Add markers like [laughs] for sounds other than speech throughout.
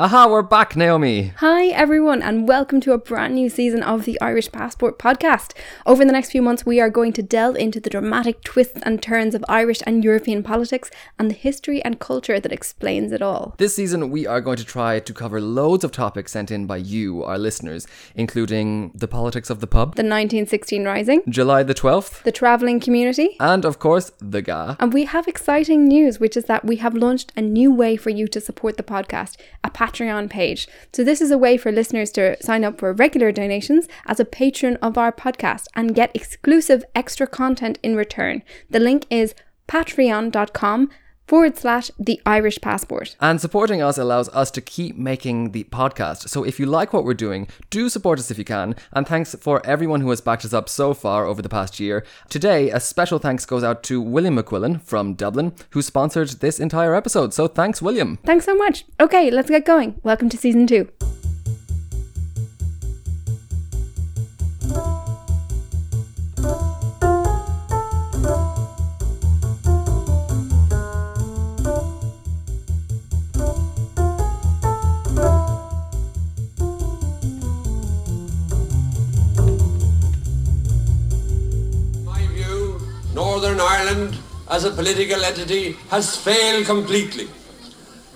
Aha, we're back, Naomi. Hi, everyone, and welcome to a brand new season of the Irish Passport podcast. Over the next few months, we are going to delve into the dramatic twists and turns of Irish and European politics and the history and culture that explains it all. This season, we are going to try to cover loads of topics sent in by you, our listeners, including the politics of the pub, The 1916 Rising, July the 12th, the travelling community, and of course, the GAA. and we have exciting news, which is that we have launched a new way for you to support the podcast, a Patreon page. So, this is a way for listeners to sign up for regular donations as a patron of our podcast and get exclusive extra content in return. The link is patreon.com forward slash the Irish passport. And supporting us allows us to keep making the podcast. So if you like what we're doing, do support us if you can. And thanks for everyone who has backed us up so far over the past year. Today, a special thanks goes out to William McQuillan from Dublin, who sponsored this entire episode. So thanks, William. Thanks so much. Okay, let's get going. Welcome to season two. As a political entity has failed completely.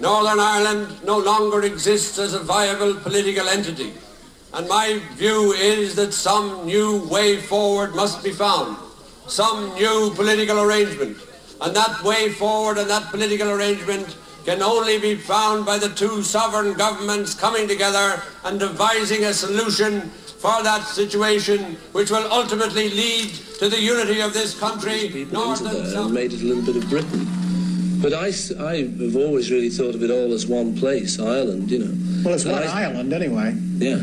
Northern Ireland no longer exists as a viable political entity. And my view is that some new way forward must be found, some new political arrangement. And that way forward and that political arrangement can only be found by the two sovereign governments coming together and devising a solution for that situation which will ultimately lead to the unity of this country, people north and south. and made it a little bit of Britain. But I, I've always really thought of it all as one place, Ireland, you know. Well, it's And one I- island anyway. Yeah.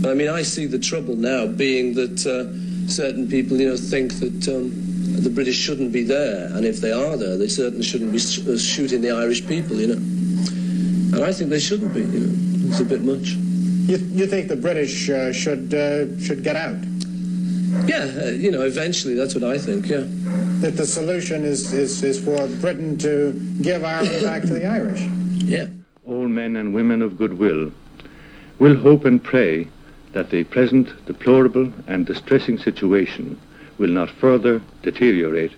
But I mean, I see the trouble now being that uh, certain people, you know, think that um, the British shouldn't be there, and if they are there, they certainly shouldn't be sh- uh, shooting the Irish people, you know. And I think they shouldn't be, you know. It's a bit much. You, you think the British uh, should uh, should get out? Yeah, uh, you know, eventually that's what I think, yeah. That the solution is, is, is for Britain to give Ireland back to the Irish? Yeah. all men and women of goodwill, will hope and pray that the present deplorable and distressing situation will not further deteriorate,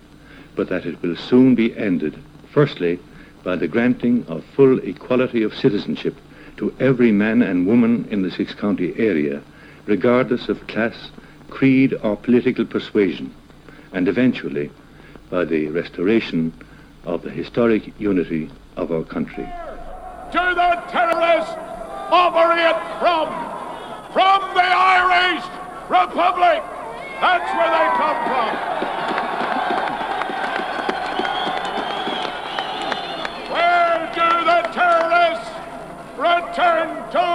but that it will soon be ended, firstly, by the granting of full equality of citizenship to every man and woman in the six-county area, regardless of class, creed, or political persuasion, and eventually by the restoration of the historic unity of our country. to the terrorists operate from, from the Irish Republic. That's where they come from. Where do the terrorists return to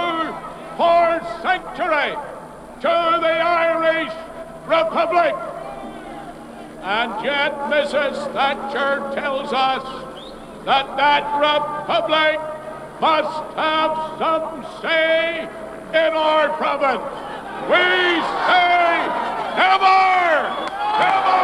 for sanctuary? To the Irish Republic. And yet Mrs. Thatcher tells us that that republic must have some say in our province. We say never, never.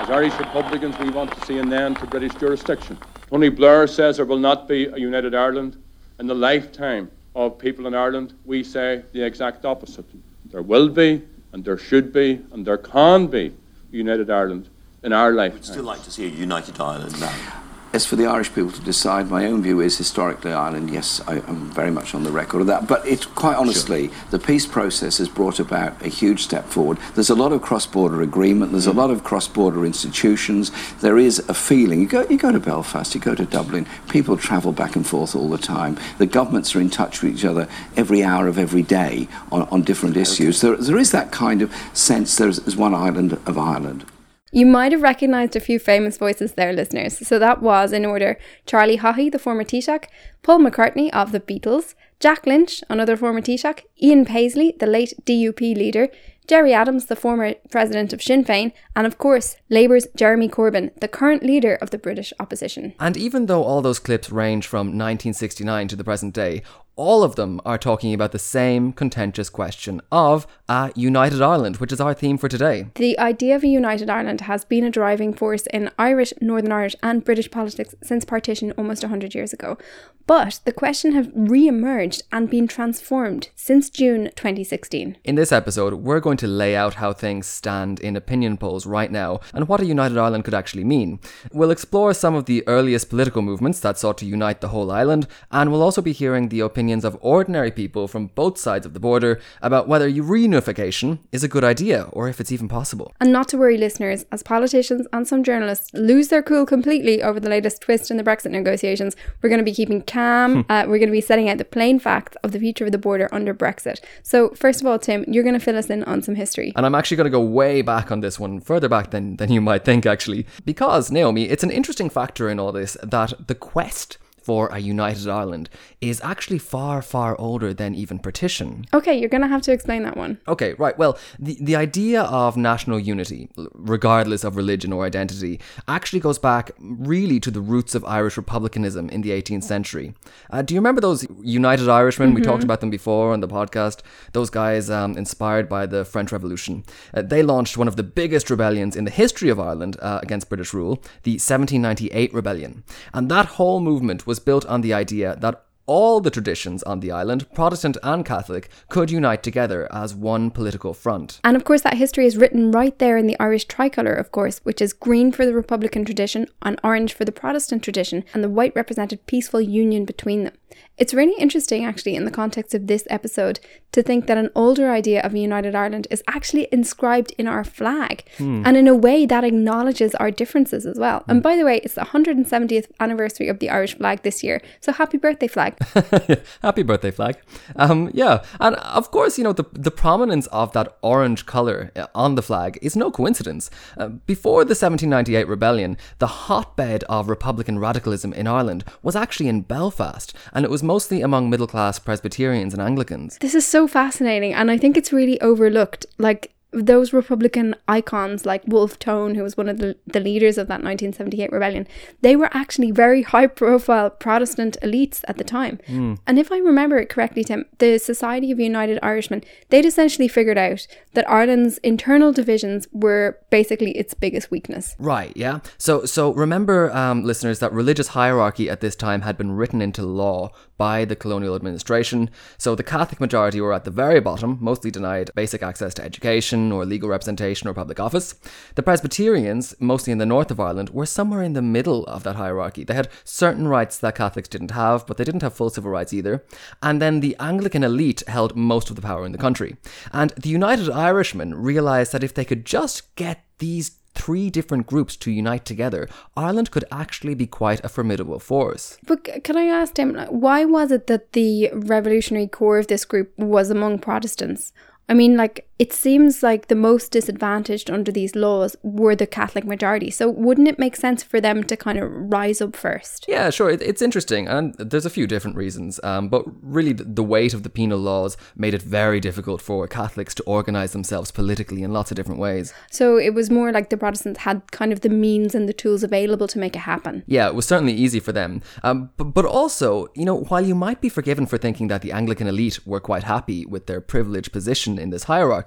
As Irish Republicans, we want to see an end to British jurisdiction. Tony Blair says there will not be a united Ireland. In the lifetime of people in Ireland, we say the exact opposite. There will be, and there should be, and there can be a united Ireland in our lifetime. Would still like to see a united Ireland now. As for the Irish people to decide, my own view is historically Ireland, yes, I, I'm very much on the record of that. But it's quite honestly, the peace process has brought about a huge step forward. There's a lot of cross border agreement, there's a mm. lot of cross border institutions. There is a feeling. You go, you go to Belfast, you go to Dublin, people travel back and forth all the time. The governments are in touch with each other every hour of every day on, on different issues. There, there is that kind of sense there's, there's one island of Ireland. You might have recognised a few famous voices there, listeners. So that was, in order, Charlie Haughey, the former Taoiseach, Paul McCartney of the Beatles, Jack Lynch, another former Taoiseach, Ian Paisley, the late DUP leader, Gerry Adams, the former president of Sinn Féin, and of course, Labour's Jeremy Corbyn, the current leader of the British opposition. And even though all those clips range from 1969 to the present day, all of them are talking about the same contentious question of a united Ireland, which is our theme for today. The idea of a united Ireland has been a driving force in Irish, Northern Irish, and British politics since partition almost 100 years ago. But the question has re emerged and been transformed since June 2016. In this episode, we're going to lay out how things stand in opinion polls right now and what a united Ireland could actually mean. We'll explore some of the earliest political movements that sought to unite the whole island, and we'll also be hearing the opinions of ordinary people from both sides of the border about whether reunification is a good idea or if it's even possible. And not to worry, listeners, as politicians and some journalists lose their cool completely over the latest twist in the Brexit negotiations, we're going to be keeping calm. uh, we're going to be setting out the plain facts of the future of the border under Brexit. So, first of all, Tim, you're going to fill us in on some history. And I'm actually going to go way back on this one, further back than, than you might think, actually. Because, Naomi, it's an interesting factor in all this that the quest for a united Ireland is actually far, far older than even partition. Okay, you're going to have to explain that one. Okay, right. Well, the, the idea of national unity, regardless of religion or identity, actually goes back really to the roots of Irish republicanism in the 18th century. Uh, do you remember those United Irishmen? Mm-hmm. We talked about them before on the podcast. Those guys um, inspired by the French Revolution. Uh, they launched one of the biggest rebellions in the history of Ireland uh, against British rule, the 1798 Rebellion. And that whole movement was was built on the idea that all the traditions on the island, Protestant and Catholic, could unite together as one political front. And of course, that history is written right there in the Irish tricolour, of course, which is green for the Republican tradition and orange for the Protestant tradition, and the white represented peaceful union between them. It's really interesting, actually, in the context of this episode, to think that an older idea of a united Ireland is actually inscribed in our flag. Hmm. And in a way, that acknowledges our differences as well. Hmm. And by the way, it's the 170th anniversary of the Irish flag this year. So happy birthday, flag. [laughs] happy birthday, flag. Um, yeah. And of course, you know, the, the prominence of that orange colour uh, on the flag is no coincidence. Uh, before the 1798 rebellion, the hotbed of Republican radicalism in Ireland was actually in Belfast. And and it was mostly among middle class Presbyterians and Anglicans. This is so fascinating, and I think it's really overlooked. Like, those Republican icons like Wolfe Tone, who was one of the, the leaders of that 1978 rebellion, they were actually very high profile Protestant elites at the time. Mm. And if I remember it correctly, Tim, the Society of United Irishmen, they'd essentially figured out that Ireland's internal divisions were basically its biggest weakness. Right, yeah. So, so remember, um, listeners, that religious hierarchy at this time had been written into law by the colonial administration. So the Catholic majority were at the very bottom, mostly denied basic access to education or legal representation or public office. The Presbyterians, mostly in the north of Ireland, were somewhere in the middle of that hierarchy. They had certain rights that Catholics didn't have, but they didn't have full civil rights either. And then the Anglican elite held most of the power in the country. And the United Irishmen realised that if they could just get these three different groups to unite together, Ireland could actually be quite a formidable force. But can I ask him, why was it that the revolutionary core of this group was among Protestants? I mean, like, it seems like the most disadvantaged under these laws were the Catholic majority. So wouldn't it make sense for them to kind of rise up first? Yeah, sure. It's interesting. And there's a few different reasons. Um, but really, the weight of the penal laws made it very difficult for Catholics to organize themselves politically in lots of different ways. So it was more like the Protestants had kind of the means and the tools available to make it happen. Yeah, it was certainly easy for them. Um, but, but also, you know, while you might be forgiven for thinking that the Anglican elite were quite happy with their privileged position in this hierarchy,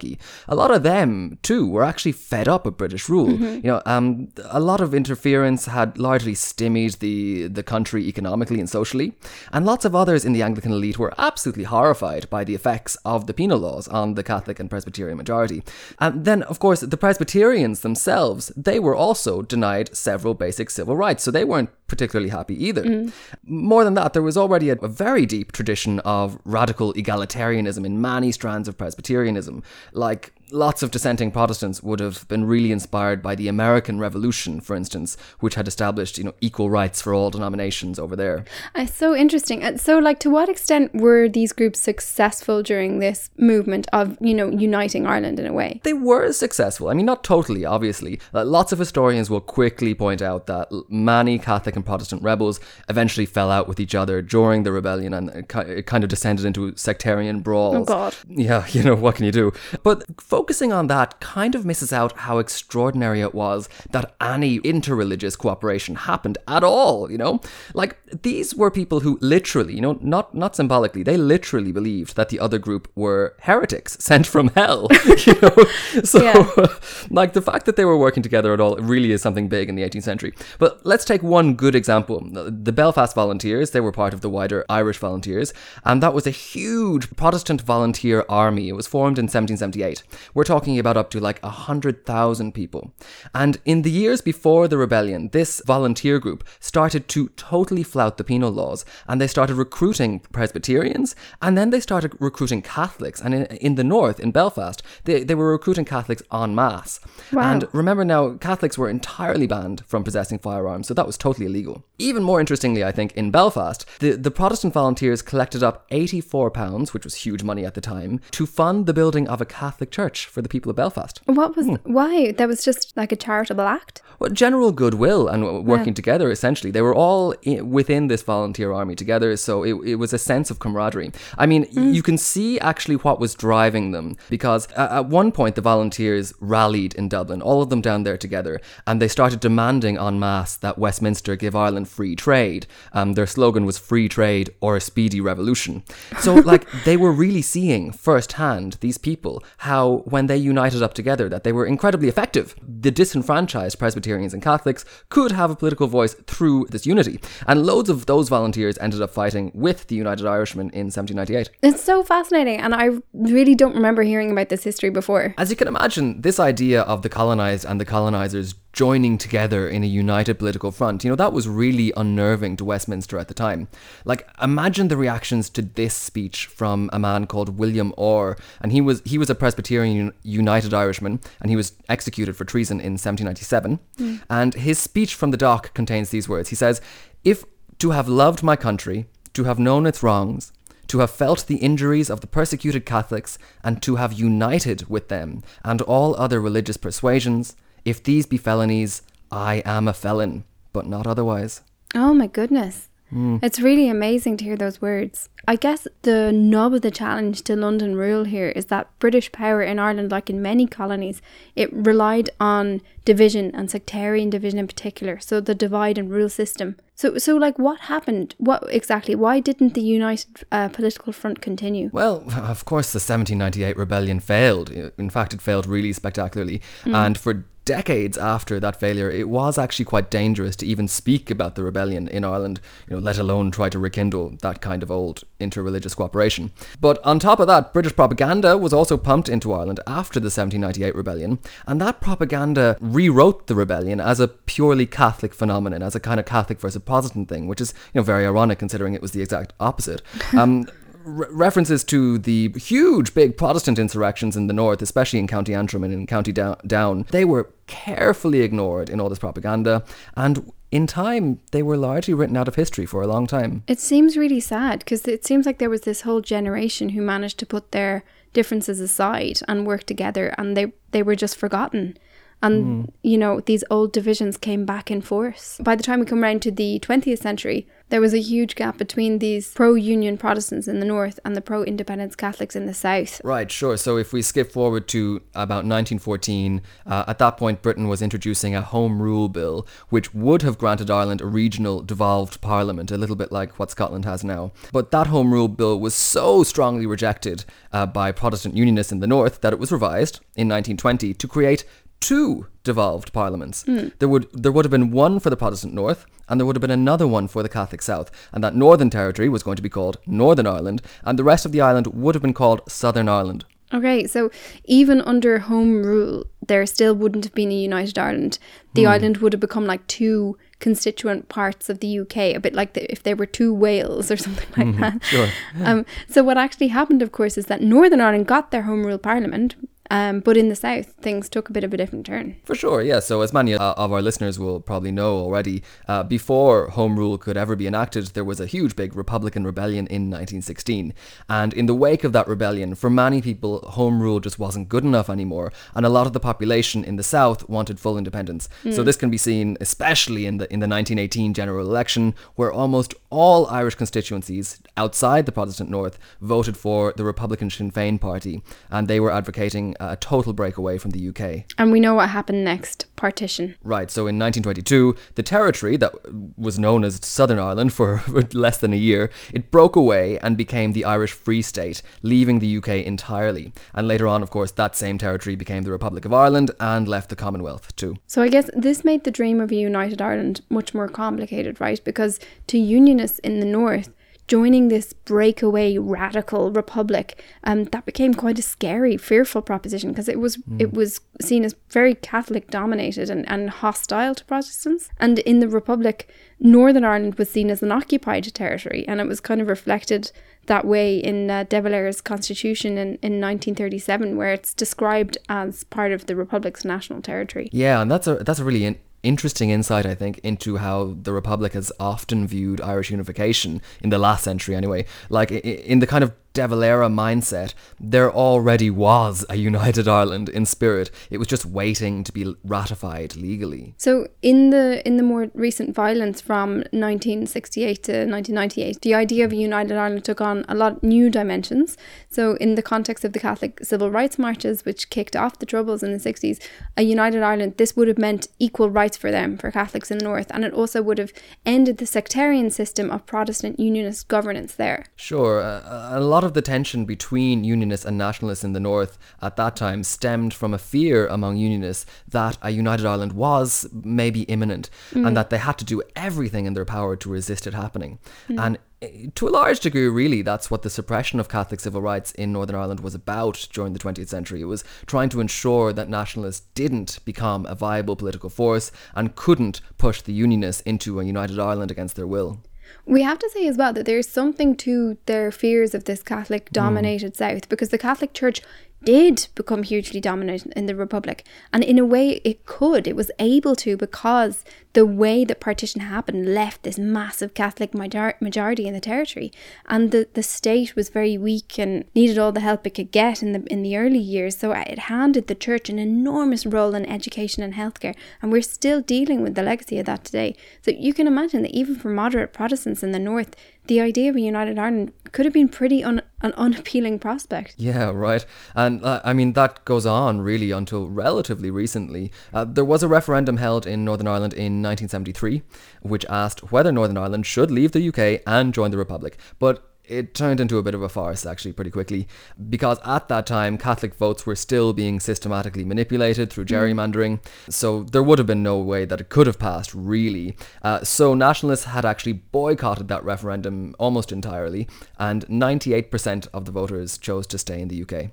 A lot of them too were actually fed up with British rule. Mm-hmm. You know, um, a lot of interference had largely stymied the the country economically and socially, and lots of others in the Anglican elite were absolutely horrified by the effects of the penal laws on the Catholic and Presbyterian majority. And then, of course, the Presbyterians themselves they were also denied several basic civil rights, so they weren't particularly happy either. Mm. More than that, there was already a, a, very deep tradition of radical egalitarianism in many strands of Presbyterianism, like lots of dissenting Protestants would have been really inspired by the American Revolution, for instance, which had established, you know, equal rights for all denominations over there. It's so interesting. Uh, so, like, to what extent were these groups successful during this movement of, you know, uniting Ireland in a way? They were successful. I mean, not totally, obviously. Uh, lots of historians will quickly point out that many Catholic and Protestant rebels eventually fell out with each other during the rebellion and uh, it kind of descended into sectarian brawls. Oh, God. Yeah, [laughs] you know, what can you do? But focusing on that kind of misses out how extraordinary it was that any interreligious cooperation happened at all, you know? Like, these were people who literally, you know, not, not symbolically, they literally believed that the other group were heretics [laughs] sent from hell, [laughs] you know? [laughs] So, Yeah. like, the fact that they were working together at all really is something big in the 18th century. But let's take one good example. The Belfast Volunteers, they were part of the wider Irish Volunteers, and that was a huge Protestant volunteer army. It was formed in 1778. We're talking about up to like 100,000 people. And in the years before the rebellion, this volunteer group started to totally flout the penal laws, and they started recruiting Presbyterians, and then they started recruiting Catholics. And in, in the north, in Belfast, they, they were recruiting Catholics en masse. Wow. And remember now, Catholics were entirely banned from possessing firearms, so that was totally illegal. Even more interestingly, I think, in Belfast, the, the Protestant volunteers collected up £84, which was huge money at the time, to fund the building of a Catholic church for the people of Belfast. What was why? That was just like a charitable act. Well, general goodwill and working Yeah. together, essentially. They were all i- within this volunteer army together, so it, it was a sense of camaraderie. I mean, y- you can see actually what was driving them, because at one point the volunteers rallied in Dublin, all of them down there together, and they started demanding en masse that Westminster give Ireland free trade. Um, their slogan was free trade or a speedy revolution. So, [laughs] like, they were really seeing firsthand, these people, how when they united up together, that they were incredibly effective. The disenfranchised Presbyterians and Catholics could have a political voice through this unity. And loads of those volunteers ended up fighting with the United Irishmen in 1798. It's so fascinating, and I really don't remember hearing about this history before. As you can imagine, this idea of the colonized and the colonizers joining together in a united political front, you know, that was really unnerving to Westminster at the time. Like, imagine the reactions to this speech from a man called William Orr, and he was he was a Presbyterian United Irishman, and he was executed for treason in 1797. Hmm. And his speech from the dock contains these words. He says, "If to have loved my country, to have known its wrongs." to have felt the injuries of the persecuted Catholics, and to have united with them and all other religious persuasions. If these be felonies, I am a felon, but not otherwise. Oh my goodness. It's really amazing to hear those words. I guess the nub of the challenge to London rule here is that British power in Ireland, like in many colonies, it relied on division and sectarian division in particular. So the divide and rule system. So, so like, what happened? What exactly? Why didn't the United uh, Political Front continue? Well, of course, the 1798 rebellion failed. In fact, it failed really spectacularly. And for decades after that failure, it was actually quite dangerous to even speak about the rebellion in Ireland, you know, let alone try to rekindle that kind of old interreligious cooperation. But on top of that, British propaganda was also pumped into Ireland after the 1798 rebellion, and that propaganda rewrote the rebellion as a purely Catholic phenomenon, as a kind of Catholic versus Protestant thing, which is, you know, very ironic considering it was the exact opposite. [laughs] Um, re- references to the huge big Protestant insurrections in the north, especially in County Antrim and in County Down, Down, they were carefully ignored in all this propaganda, and in time, they were largely written out of history for a long time. It seems really sad because it seems like there was this whole generation who managed to put their differences aside and work together, and they they were just forgotten. And hmm. you know these old divisions came back in force. By the time we come around to the 20th century, there was a huge gap between these pro-union Protestants in the north and the pro-independence Catholics in the south. Right, sure. So if we skip forward to about 1914, uh, at that point, Britain was introducing a Home Rule Bill, which would have granted Ireland a regional devolved parliament, a little bit like what Scotland has now. But that Home Rule Bill was so strongly rejected uh, by Protestant Unionists in the north that it was revised in 1920 to create two devolved parliaments. There would there would have been one for the Protestant North, and there would have been another one for the Catholic South, and that Northern Territory was going to be called Northern Ireland, and the rest of the island would have been called Southern Ireland. Okay, so even under home rule, there still wouldn't have been a united Ireland. The island would have become like two constituent parts of the UK, a bit like the, if there were two Wales or [laughs] something like that. sure. Um, so what actually happened, of course, is that Northern Ireland got their home rule parliament, um, but in the south, things took a bit of a different turn. For sure, yeah. So, as many uh, of our listeners will probably know already, uh, before Home Rule could ever be enacted, there was a huge big Republican rebellion in 1916. And in the wake of that rebellion, for many people, Home Rule just wasn't good enough anymore. And a lot of the population in the South wanted full independence. So, this can be seen especially in the, in the 1918 general election, where almost all Irish constituencies outside the Protestant North voted for the Republican Sinn Féin party. And they were advocating a total breakaway from the UK. And we know what happened next partition. Right, so in 1922, the territory that was known as Southern Ireland for [laughs] less than a year, it broke away and became the Irish Free State, leaving the UK entirely. And later on, of course, that same territory became the Republic of Ireland and left the Commonwealth too. So I guess this made the dream of a united Ireland much more complicated, right? Because to unionists in the north, joining this breakaway radical republic, um, that became quite a scary, fearful proposition because it was mm. it was seen as very Catholic dominated and, and hostile to Protestants. And in the republic, Northern Ireland was seen as an occupied territory, and it was kind of reflected that way in uh, De Valera's constitution in, in 1937, where it's described as part of the republic's national territory. Yeah, and that's a that's a really in- interesting insight, I think, into how the Republic has often viewed Irish unification in the last century, anyway. Like in the kind of De Valera mindset, there already was a united Ireland in spirit. It was just waiting to be ratified legally. So in the in the more recent violence from 1968 to 1998, the idea of a united Ireland took on a lot of new dimensions. So in the context of the Catholic civil rights marches, which kicked off the troubles in the 60s, a united Ireland this would have meant equal rights for them for Catholics in the north, and it also would have ended the sectarian system of Protestant unionist governance there. Sure, a lot of of the tension between Unionists and Nationalists in the North at that time stemmed from a fear among Unionists that a united Ireland was maybe imminent mm. and that they had to do everything in their power to resist it happening. Mm. And eh, to a large degree, really, that's what the suppression of Catholic civil rights in Northern Ireland was about during the 20th century. It was trying to ensure that nationalists didn't become a viable political force and couldn't push the Unionists into a united Ireland against their will. We have to say as well that there's something to their fears of this Catholic dominated mm. South because the Catholic Church did become hugely dominant in the Republic. And in a way, it could. It was able to because the way that partition happened left this massive Catholic majority in the territory. And the, the state was very weak and needed all the help it could get in the, in the early years. So it handed the church an enormous role in education and healthcare. And we're still dealing with the legacy of that today. So you can imagine that even for moderate Protestants in the north, the idea of a united Ireland could have been pretty un- an unappealing prospect. Yeah, right. And uh, I mean, that goes on really until relatively recently. Uh, there was a referendum held in Northern Ireland in 1973, which asked whether Northern Ireland should leave the UK and join the Republic. But it turned into a bit of a farce actually pretty quickly because at that time Catholic votes were still being systematically manipulated through mm. gerrymandering, so there would have been no way that it could have passed really. Uh, so nationalists had actually boycotted that referendum almost entirely, and 98% of the voters chose to stay in the UK.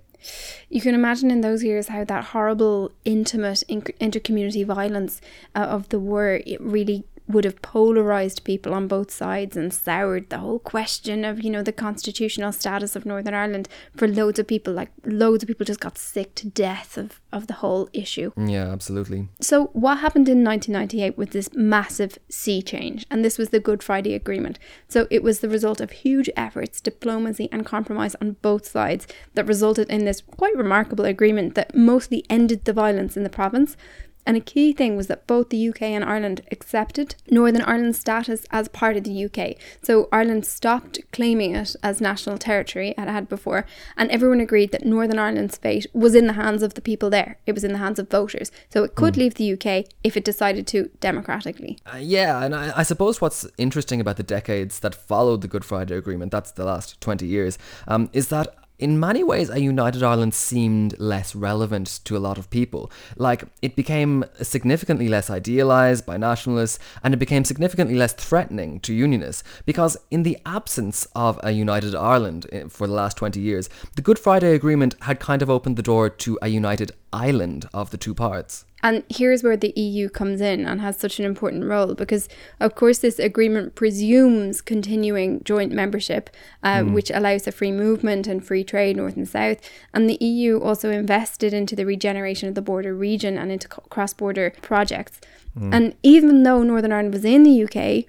You can imagine in those years how that horrible, intimate inter-community violence uh, of the war it really would have polarized people on both sides and soured the whole question of, you know, the constitutional status of Northern Ireland for loads of people. Like, loads of people just got sick to death of, of the whole issue. Yeah, absolutely. So, what happened in 1998 with this massive sea change? And this was the Good Friday Agreement. So, it was the result of huge efforts, diplomacy, and compromise on both sides that resulted in this quite remarkable agreement that mostly ended the violence in the province and a key thing was that both the UK and Ireland accepted Northern Ireland's status as part of the UK. So Ireland stopped claiming it as national territory it had before, and everyone agreed that Northern Ireland's fate was in the hands of the people there. It was in the hands of voters. So it could mm. leave the UK if it decided to democratically. Uh, yeah, and I, I suppose what's interesting about the decades that followed the Good Friday Agreement, that's the last 20 years, um, is that in many ways, a united Ireland seemed less relevant to a lot of people. Like, it became significantly less idealised by nationalists, and it became significantly less threatening to unionists, because in the absence of a united Ireland eh, for the last 20 years, the Good Friday Agreement had kind of opened the door to a united island of the two parts. And here's where the EU comes in and has such an important role because, of course, this agreement presumes continuing joint membership, uh, mm. which allows a free movement and free trade north and south. And the EU also invested into the regeneration of the border region and into cross border projects. Mm. And even though Northern Ireland was in the UK,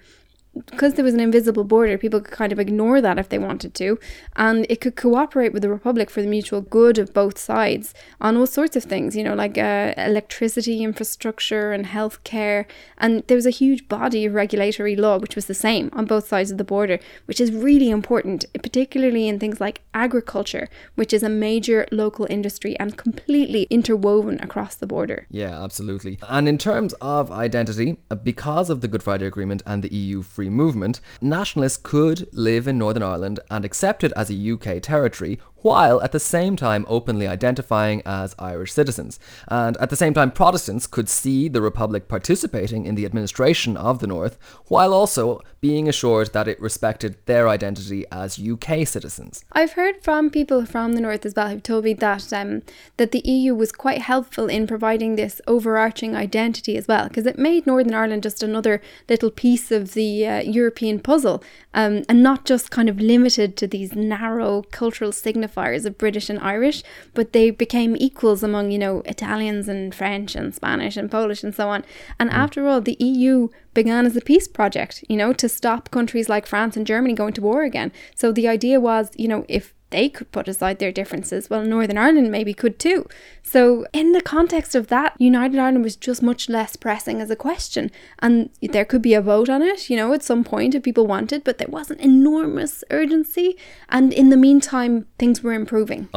because there was an invisible border, people could kind of ignore that if they wanted to, and it could cooperate with the Republic for the mutual good of both sides on all sorts of things, you know, like uh, electricity infrastructure and healthcare. And there was a huge body of regulatory law which was the same on both sides of the border, which is really important, particularly in things like agriculture, which is a major local industry and completely interwoven across the border. Yeah, absolutely. And in terms of identity, uh, because of the Good Friday Agreement and the EU free movement, nationalists could live in Northern Ireland and accept it as a UK territory while at the same time openly identifying as Irish citizens. And at the same time, Protestants could see the Republic participating in the administration of the North, while also being assured that it respected their identity as UK citizens. I've heard from people from the North as well who've told me that um, that the EU was quite helpful in providing this overarching identity as well, because it made Northern Ireland just another little piece of the uh, European puzzle, um, and not just kind of limited to these narrow cultural signifiers of British and Irish, but they became equals among, you know, Italians and French and Spanish and Polish and so on. And mm. after all, the EU began as a peace project, you know, to stop countries like France and Germany going to war again. So the idea was, you know, if they could put aside their differences. Well, Northern Ireland maybe could too. So, in the context of that, United Ireland was just much less pressing as a question. And there could be a vote on it, you know, at some point if people wanted, but there wasn't enormous urgency. And in the meantime, things were improving.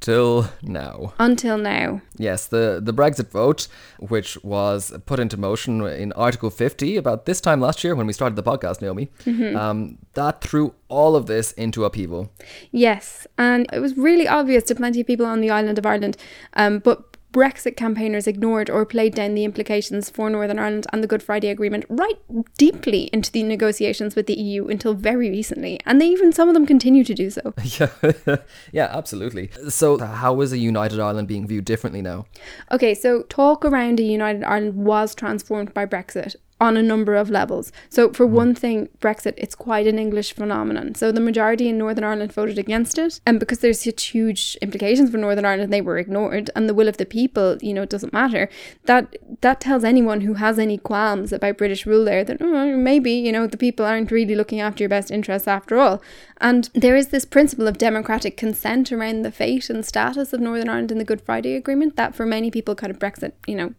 Until now. Until now. Yes, the, the Brexit vote, which was put into motion in Article 50 about this time last year when we started the podcast, Naomi, mm-hmm. um, that threw all of this into upheaval. Yes, and it was really obvious to plenty of people on the island of Ireland. Um, but Brexit campaigners ignored or played down the implications for Northern Ireland and the Good Friday Agreement right deeply into the negotiations with the EU until very recently, and they even some of them continue to do so. [laughs] Yeah, [laughs] yeah, absolutely. So, how is a united Ireland being viewed differently now? Okay, so talk around a united Ireland was transformed by Brexit on a number of levels. So, for mm. one thing, Brexit, it's quite an English phenomenon. So, the majority in Northern Ireland voted against it. And because there's such huge implications for Northern Ireland, they were ignored. And the will of the people, you know, doesn't matter. That that tells anyone who has any qualms about British rule there that oh, maybe, you know, the people aren't really looking after your best interests after all. And there is this principle of democratic consent around the fate and status of Northern Ireland in the Good Friday Agreement that for many people, kind of Brexit, you know,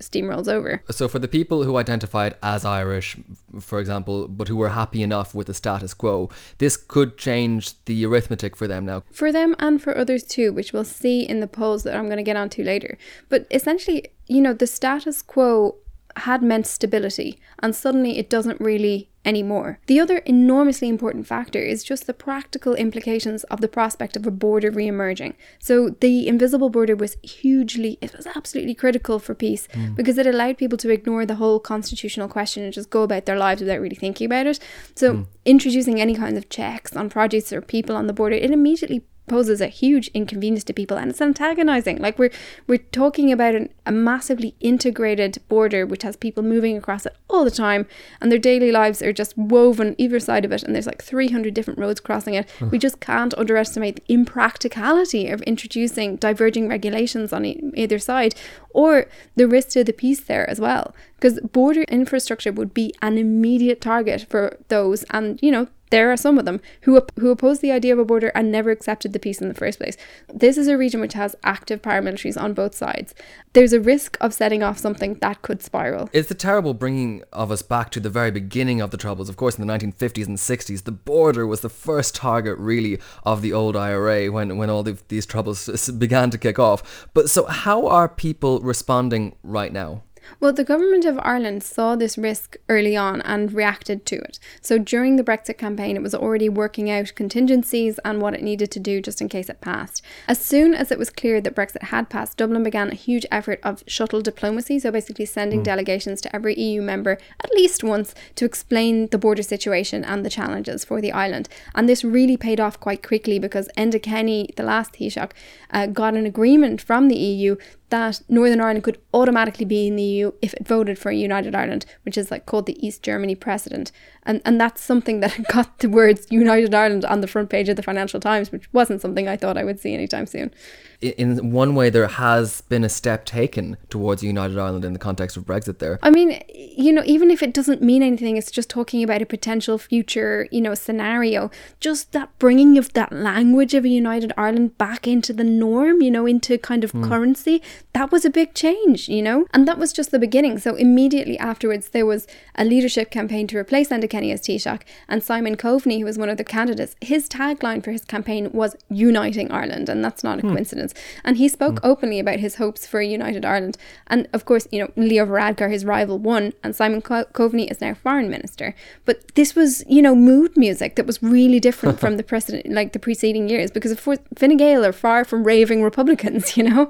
steamrolls over. So, for the people who identified as Irish, for example, but who were happy enough with the status quo, this could change the arithmetic for them now. For them and for others too, which we'll see in the polls that I'm going to get onto later. But essentially, you know, the status quo had meant stability, and suddenly it doesn't really anymore. The other enormously important factor is just the practical implications of the prospect of a border re emerging. So, the invisible border was hugely, it was absolutely critical for peace mm. because it allowed people to ignore the whole constitutional question and just go about their lives without really thinking about it. So, mm. introducing any kind of checks on projects or people on the border, it immediately poses a huge inconvenience to people and it's antagonizing. Like we're we're talking about an, a massively integrated border which has people moving across it all the time and their daily lives are just woven either side of it and there's like 300 different roads crossing it. We just can't underestimate the impracticality of introducing diverging regulations on e- either side or the risk to the peace there as well because border infrastructure would be an immediate target for those and you know there are some of them who op- who oppose the idea of a border and never accepted the peace in the first place. This is a region which has active paramilitaries on both sides. There's a risk of setting off something that could spiral. It's the terrible bringing of us back to the very beginning of the Troubles. Of course, in the 1950s and 60s, the border was the first target, really, of the old IRA when, when all the, these troubles [laughs] began to kick off. But so, how are people responding right now? Well, the government of Ireland saw this risk early on and reacted to it. So during the Brexit campaign, it was already working out contingencies and what it needed to do just in case it passed. As soon as it was clear that Brexit had passed, Dublin began a huge effort of shuttle diplomacy, so basically sending mm. delegations to every EU member at least once to explain the border situation and the challenges for the island. And this really paid off quite quickly because Enda Kenny, the last Taoiseach, uh, got an agreement from the EU that Northern Ireland could automatically be in the EU if it voted for a united Ireland, which is like called the East Germany precedent. And, and that's something that [laughs] got the words United Ireland on the front page of the Financial Times, which wasn't something I thought I would see anytime soon. In one way, there has been a step taken towards United Ireland in the context of Brexit there. I mean, you know, even if it doesn't mean anything, it's just talking about a potential future, you know, scenario. Just that bringing of that language of a United Ireland back into the norm, you know, into kind of mm. currency, that was a big change, you know? And that was just the beginning. So immediately afterwards, there was a leadership campaign to replace Enda Kenny as Taoiseach. And Simon Coveney, who was one of the candidates, his tagline for his campaign was Uniting Ireland. And that's not a hmm. coincidence. And he spoke hmm. openly about his hopes for a united Ireland. And of course, you know, Leo Varadkar, his rival, won. And Simon Co- Coveney is now foreign minister. But this was, you know, mood music that was really different from [laughs] the precedent, like the preceding years. Because of course, Fine Gael are far from raving Republicans, [laughs] you know?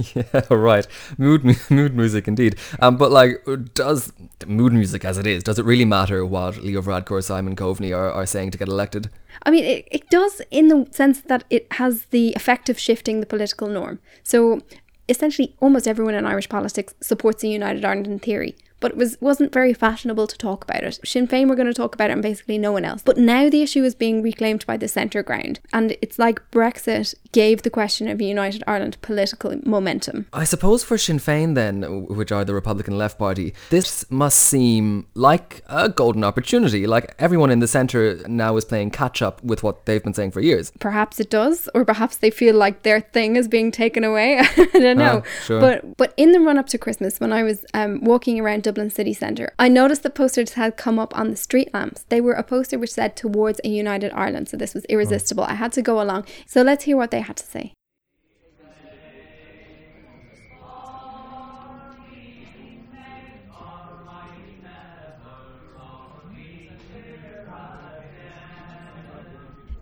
[laughs] yeah, right. Mood mood music indeed. Um, but like, does mood music as it is, does it really matter what Leo Varadkar or Simon Coveney are, are saying to get elected? I mean, it, it does in the sense that it has the effect of shifting the political norm. So essentially, almost everyone in Irish politics supports a united Ireland in theory but it was wasn't very fashionable to talk about it. Sinn Féin were going to talk about it and basically no one else. But now the issue is being reclaimed by the centre ground, and it's like Brexit gave the question of united Ireland political momentum. I suppose for Sinn Féin then, which are the Republican left party, this must seem like a golden opportunity. Like everyone in the centre now is playing catch up with what they've been saying for years. Perhaps it does, or perhaps they feel like their thing is being taken away. [laughs] I don't know. Ah, sure. But but in the run up to Christmas, when I was um, walking around Dublin city centre. I noticed the posters had come up on the street lamps. They were a poster which said towards a united Ireland, so this was hmm. irresistible. I had to go along. So let's hear what they had to say.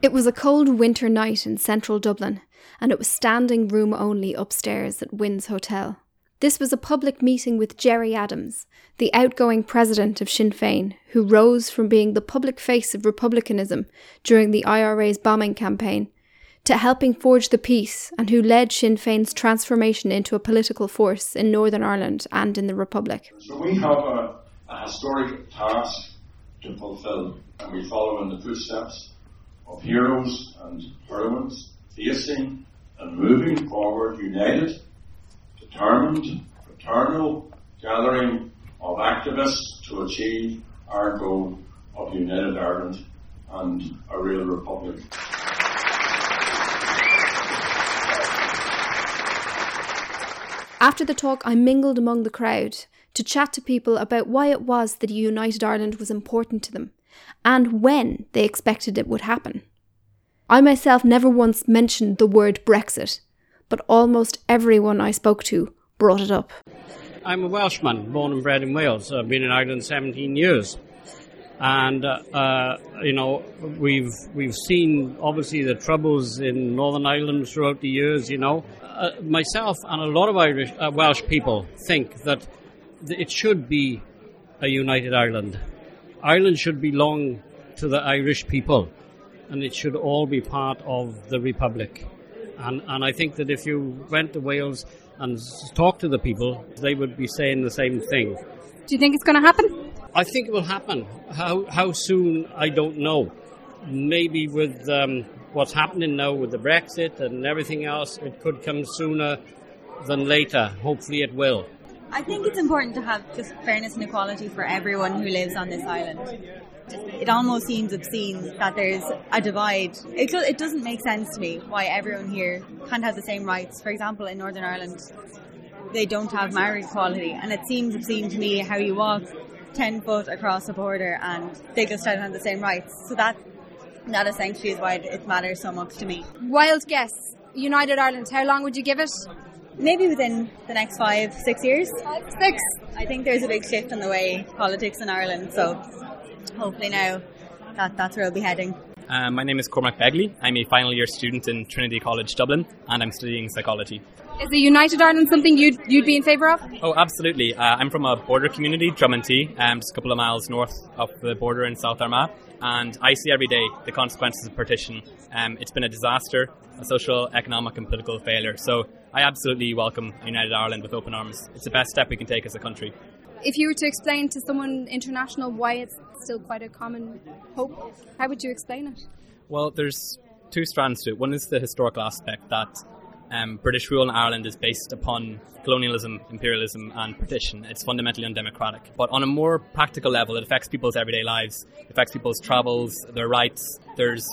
It was a cold winter night in central Dublin, and it was standing room only upstairs at Wynn's Hotel. This was a public meeting with Gerry Adams, the outgoing president of Sinn Féin, who rose from being the public face of republicanism during the IRA's bombing campaign to helping forge the peace and who led Sinn Féin's transformation into a political force in Northern Ireland and in the Republic. So we have a, a historic task to fulfil, and we follow in the footsteps of heroes and heroines facing and moving forward united determined, fraternal gathering of activists to achieve our goal of united Ireland and a real republic. After the talk, I mingled among the crowd to chat to people about why it was that a united Ireland was important to them and when they expected it would happen. I myself never once mentioned the word Brexit, but almost everyone I spoke to brought it up. I'm a Welshman, born and bred in Wales. I've been in Ireland 17 years. And, uh, uh, you know, we've, we've seen obviously the troubles in Northern Ireland throughout the years, you know. Uh, myself and a lot of Irish, uh, Welsh people think that it should be a united Ireland. Ireland should belong to the Irish people and it should all be part of the Republic. And, and I think that if you went to Wales and talked to the people, they would be saying the same thing. Do you think it's going to happen? I think it will happen. How, how soon, I don't know. Maybe with um, what's happening now with the Brexit and everything else, it could come sooner than later. Hopefully, it will. I think it's important to have just fairness and equality for everyone who lives on this island it almost seems obscene that there's a divide. It, it doesn't make sense to me why everyone here can't have the same rights. For example, in Northern Ireland, they don't have marriage equality, and it seems obscene to me how you walk 10 foot across a border and they just don't have the same rights. So that that essentially is why it matters so much to me. Wild guess. United Ireland, how long would you give it? Maybe within the next five, six years. Five, six. I think there's a big shift in the way politics in Ireland, so hopefully now that, that's where I'll be heading. Um, my name is Cormac Begley. I'm a final year student in Trinity College Dublin and I'm studying psychology. Is a united Ireland something you'd, you'd be in favour of? Oh, absolutely. Uh, I'm from a border community, Drumintee, um, just a couple of miles north of the border in South Armagh, and I see every day the consequences of partition. Um, it's been a disaster, a social, economic, and political failure. So I absolutely welcome United Ireland with open arms. It's the best step we can take as a country if you were to explain to someone international why it's still quite a common hope. How would you explain it? Well, there's two strands to it. One is the historical aspect that um, British rule in Ireland is based upon colonialism, imperialism, and partition. It's fundamentally undemocratic. But on a more practical level, it affects people's everyday lives. It affects people's travels, their rights. There's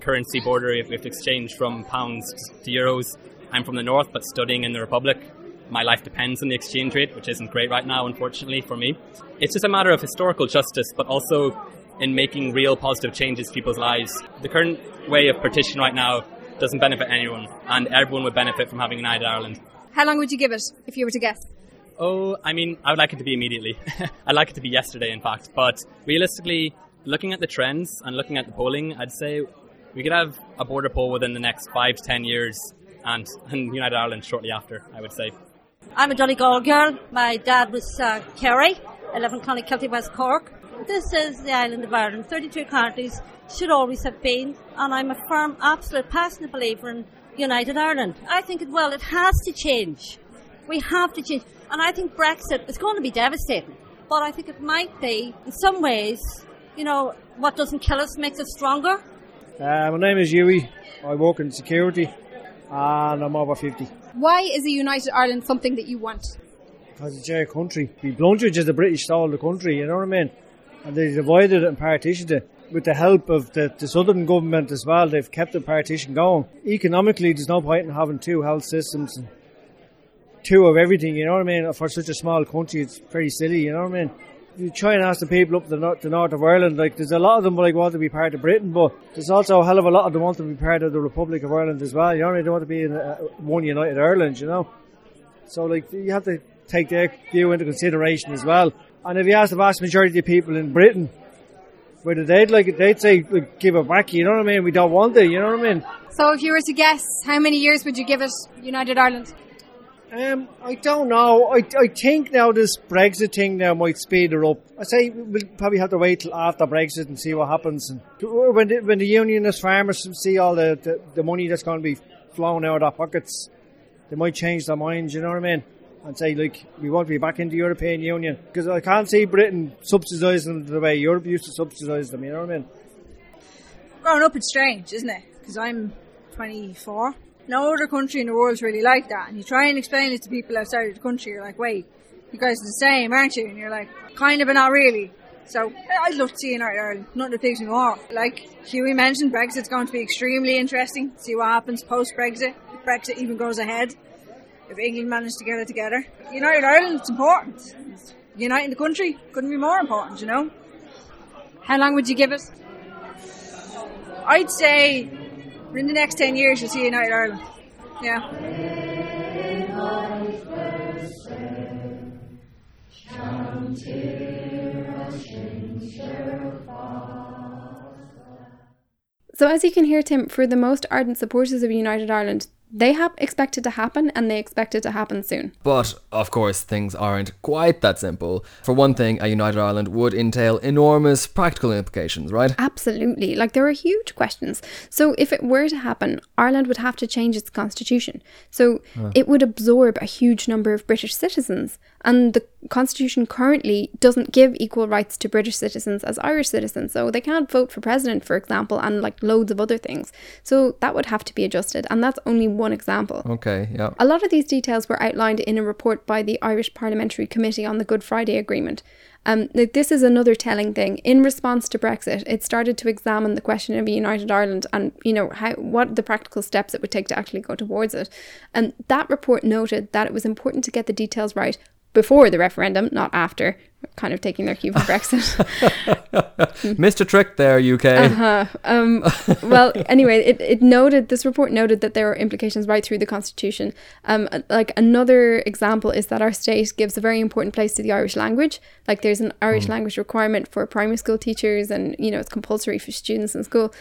currency border. If we have to exchange from pounds to euros. I'm from the north, but studying in the Republic. My life depends on the exchange rate, which isn't great right now, unfortunately, for me. It's just a matter of historical justice, but also in making real positive changes to people's lives. The current way of partition right now doesn't benefit anyone, and everyone would benefit from having United Ireland. How long would you give it if you were to guess? Oh, I mean, I would like it to be immediately. [laughs] I'd like it to be yesterday, in fact. But realistically, looking at the trends and looking at the polling, I'd say we could have a border poll within the next five to ten years, and, and United Ireland shortly after. I would say. I'm a Donegal girl. My dad was uh, Kerry. I live in West Cork. This is the island of Ireland. 32 counties should always have been, and I'm a firm, absolute, passionate believer in United Ireland. I think it will. It has to change. We have to change, and I think Brexit is going to be devastating. But I think it might be, in some ways, you know, what doesn't kill us makes us stronger. Uh, my name is Yui. I work in security, and I'm over 50. Why is a united Ireland something that you want? Because it's our country. We blunt just the British stole the country, you know what I mean? And they divided it and partitioned it. With the help of the, the southern government as well, they've kept the partition going. Economically, there's no point in having two health systems and two of everything, you know what I mean? For such a small country, it's pretty silly, you know what I mean? You try and ask the people up the north, the north of Ireland, like there's a lot of them like want to be part of Britain, but there's also a hell of a lot of them want to be part of the Republic of Ireland as well. You know, they don't want to be in a, one united Ireland, you know. So like you have to take their view into consideration as well. And if you ask the vast majority of people in Britain whether they'd like it, they'd say like, give it back. You know what I mean? We don't want it. You know what I mean? So if you were to guess, how many years would you give it United Ireland? Um, I don't know. I, I think now this Brexit thing now might speed it up. I say we'll probably have to wait till after Brexit and see what happens. And when the, when the unionist farmers see all the, the, the money that's going to be flowing out of their pockets, they might change their minds. You know what I mean? And say like we want to be back in the European Union because I can't see Britain subsidising them the way Europe used to subsidise them. You know what I mean? Growing up, it's strange, isn't it? Because I'm 24 no other country in the world's really like that. And you try and explain it to people outside of the country, you're like, wait, you guys are the same, aren't you? And you're like, kind of, but not really. So I'd love to see United Ireland. Nothing that please me. Like Hughie mentioned, Brexit's going to be extremely interesting. See what happens post Brexit. If Brexit even goes ahead. If England managed to get it together. United Ireland, it's important. Uniting the country couldn't be more important, you know? How long would you give it? I'd say in the next 10 years, you'll see United Ireland. Yeah. So, as you can hear, Tim, for the most ardent supporters of United Ireland, they have expected to happen and they expect it to happen soon. But of course, things aren't quite that simple. For one thing, a united Ireland would entail enormous practical implications, right? Absolutely. Like there are huge questions. So if it were to happen, Ireland would have to change its constitution. So huh. it would absorb a huge number of British citizens. And the constitution currently doesn't give equal rights to British citizens as Irish citizens. So they can't vote for president, for example, and like loads of other things. So that would have to be adjusted. And that's only one example. Okay, yeah. A lot of these details were outlined in a report by the Irish Parliamentary Committee on the Good Friday Agreement. Um, this is another telling thing. In response to Brexit, it started to examine the question of a united Ireland and you know how what the practical steps it would take to actually go towards it. And that report noted that it was important to get the details right before the referendum, not after, kind of taking their cue from Brexit. [laughs] Mr. Trick there, UK. Uh-huh. Um, well, anyway, it, it noted, this report noted that there are implications right through the Constitution. Um, like another example is that our state gives a very important place to the Irish language. Like there's an Irish mm. language requirement for primary school teachers and, you know, it's compulsory for students in school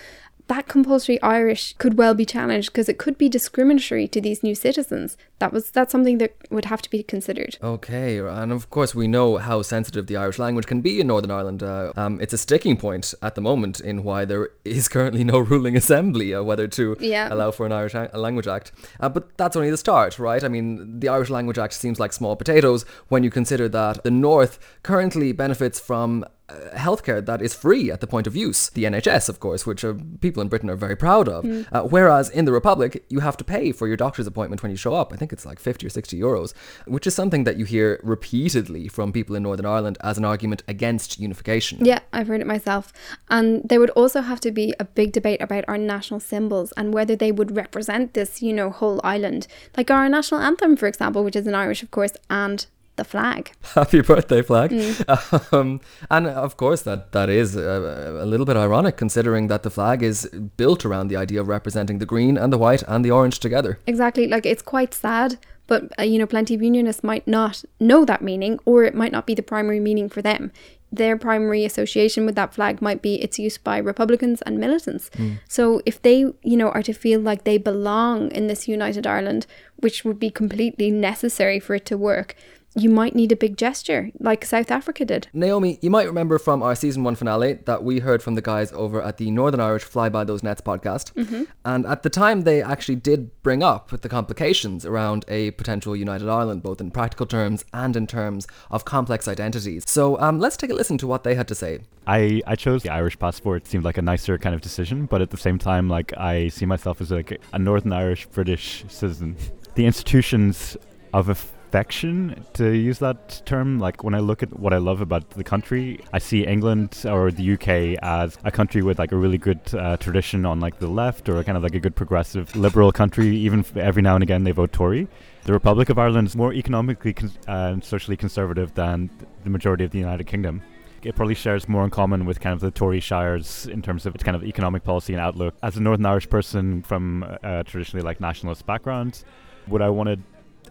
that compulsory Irish could well be challenged because it could be discriminatory to these new citizens. That was that's something that would have to be considered. Okay, and of course we know how sensitive the Irish language can be in Northern Ireland. Uh, um, it's a sticking point at the moment in why there is currently no ruling [laughs] assembly uh, whether to yeah. allow for an Irish Language Act. Uh, but that's only the start, right? I mean, the Irish Language Act seems like small potatoes when you consider that the North currently benefits from healthcare that is free at the point of use. The NHS, of course, which uh, people in Britain are very proud of. Mm. Uh, whereas in the Republic, you have to pay for your doctor's appointment when you show up. I think it's like 50 or 60 euros, which is something that you hear repeatedly from people in Northern Ireland as an argument against unification. Yeah, I've heard it myself. And there would also have to be a big debate about our national symbols and whether they would represent this, you know, whole island. Like our national anthem, for example, which is in Irish, of course, and the flag. [laughs] Happy birthday flag. Mm. [laughs] Um, and of course, that, that is a, a little bit ironic considering that the flag is built around the idea of representing the green and the white and the orange together. Exactly. Like it's quite sad, but uh, you know, plenty of unionists might not know that meaning, or it might not be the primary meaning for them. Their primary association with that flag might be its use by Republicans and militants. Mm. So if they, you know, are to feel like they belong in this united Ireland, which would be completely necessary for it to work, you might need a big gesture like South Africa did. Naomi, you might remember from our season one finale that we heard from the guys over at the Northern Irish Fly By Those Nets podcast. Mhm. And at the time, they actually did bring up the complications around a potential United Ireland, both in practical terms and in terms of complex identities. So um, let's take a listen to what they had to say. I, I chose the Irish passport. It seemed like a nicer kind of decision, but at the same time, like I see myself as like a Northern Irish British citizen. The institutions of affection, to use that term, like when I look at what I love about the country, I see England or the UK as a country with like a really good uh, tradition on like the left, or kind of like a good progressive liberal country. Even every now and again, they vote Tory. The Republic of Ireland is more economically con- uh, and socially conservative than the majority of the United Kingdom it probably shares more in common with kind of the Tory shires in terms of its kind of economic policy and outlook. As a Northern Irish person from a traditionally like nationalist background, would I want to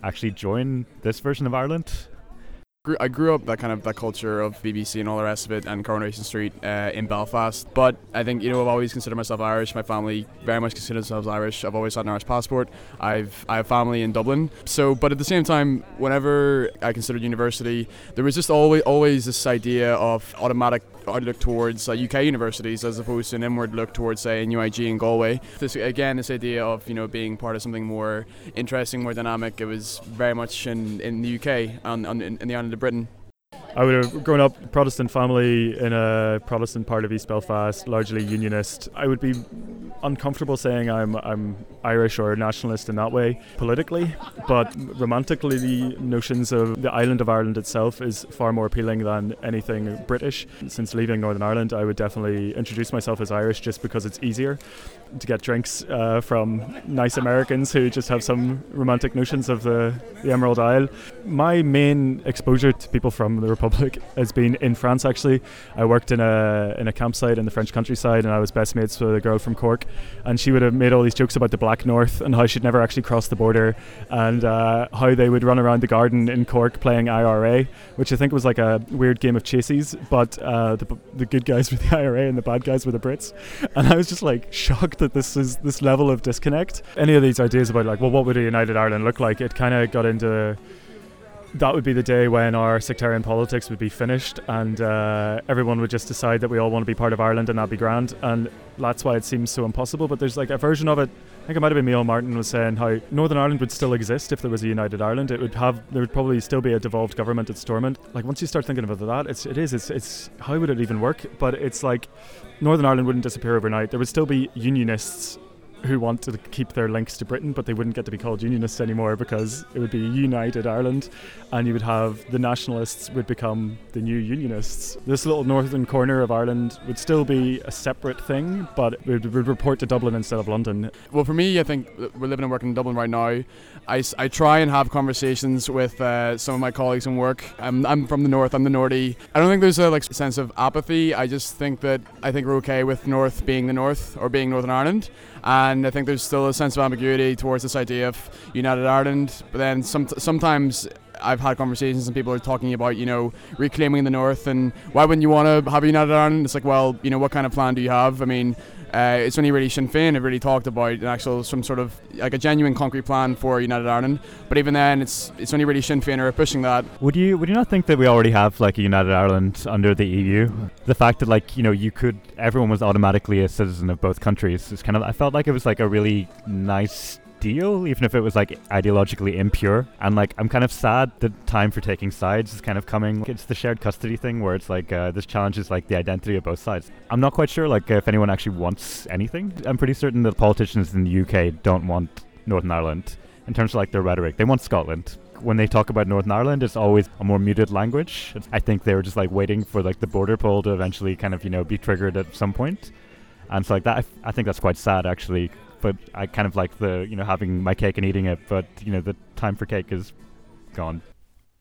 actually join this version of Ireland? I grew up that kind of that culture of BBC and all the rest of it, and Coronation Street uh, in Belfast. But I think you know I've always considered myself Irish. My family very much consider themselves Irish. I've always had an Irish passport. I've I have family in Dublin. So, but at the same time, whenever I considered university, there was just always always this idea of automatic outlook towards uh, UK universities as opposed to an inward look towards say UIG and Galway. This again, this idea of you know being part of something more interesting, more dynamic. It was very much in, in the UK and, and in, in the island of Britain. I would have grown up Protestant family in a Protestant part of East Belfast, largely unionist. I would be uncomfortable saying I'm I'm Irish or nationalist in that way politically, but romantically the notions of the island of Ireland itself is far more appealing than anything British. Since leaving Northern Ireland, I would definitely introduce myself as Irish just because it's easier to get drinks uh, from nice Americans who just have some romantic notions of the, the Emerald Isle. My main exposure to people from the Republic has been in France. Actually, I worked in a in a campsite in the French countryside, and I was best mates with a girl from Cork, and she would have made all these jokes about the Black North and how she'd never actually crossed the border, and uh, how they would run around the garden in Cork playing IRA, which I think was like a weird game of chases, but uh, the the good guys were the [laughs] IRA and the bad guys were the Brits, and I was just like shocked that this is this level of disconnect. Any of these ideas about like, well, what would a united Ireland look like? It kind of got into that would be the day when our sectarian politics would be finished and uh, everyone would just decide that we all want to be part of Ireland and that'd be grand. And that's why it seems so impossible. But there's like a version of it. I think it might have been Neil Martin was saying how Northern Ireland would still exist if there was a united Ireland. It would have there would probably still be a devolved government at Stormont. Like once you start thinking about that, it's it is it's it's how would it even work? But it's like Northern Ireland wouldn't disappear overnight. There would still be unionists who want to keep their links to Britain, but they wouldn't get to be called unionists anymore because it would be United Ireland, and you would have the nationalists would become the new unionists. This little northern corner of Ireland would still be a separate thing, but it would, would report to Dublin instead of London. Well, for me, I think we're living and working in Dublin right now. I, I try and have conversations with uh, some of my colleagues in work. I'm, I'm from the north. I'm the Northie. I don't think there's a like sense of apathy. I just think that I think we're okay with North being the North or being Northern Ireland. And I think there's still a sense of ambiguity towards this idea of United Ireland. But then some, sometimes I've had conversations and people are talking about, you know, reclaiming the North and why wouldn't you want to have United Ireland? It's like, well, you know, what kind of plan do you have? I mean, uh, it's only really Sinn Féin have really talked about an actual, some sort of, like a genuine concrete plan for United Ireland. But even then, it's it's only really Sinn Féin are pushing that. Would you would you not think that we already have like a united Ireland under the EU? The fact that like you know you could everyone was automatically a citizen of both countries is kind of I felt like it was like a really nice deal, even if it was like ideologically impure. And like, I'm kind of sad the time for taking sides is kind of coming. It's the shared custody thing where it's like uh, this challenges like the identity of both sides. I'm not quite sure like if anyone actually wants anything. I'm pretty certain that politicians in the UK don't want Northern Ireland in terms of like their rhetoric. They want Scotland. When they talk about Northern Ireland, it's always a more muted language. I think they were just like waiting for like the border poll to eventually kind of you know be triggered at some point. And so like that, I, I think that's quite sad actually but I kind of like the you know having my cake and eating it, but you know the time for cake is gone.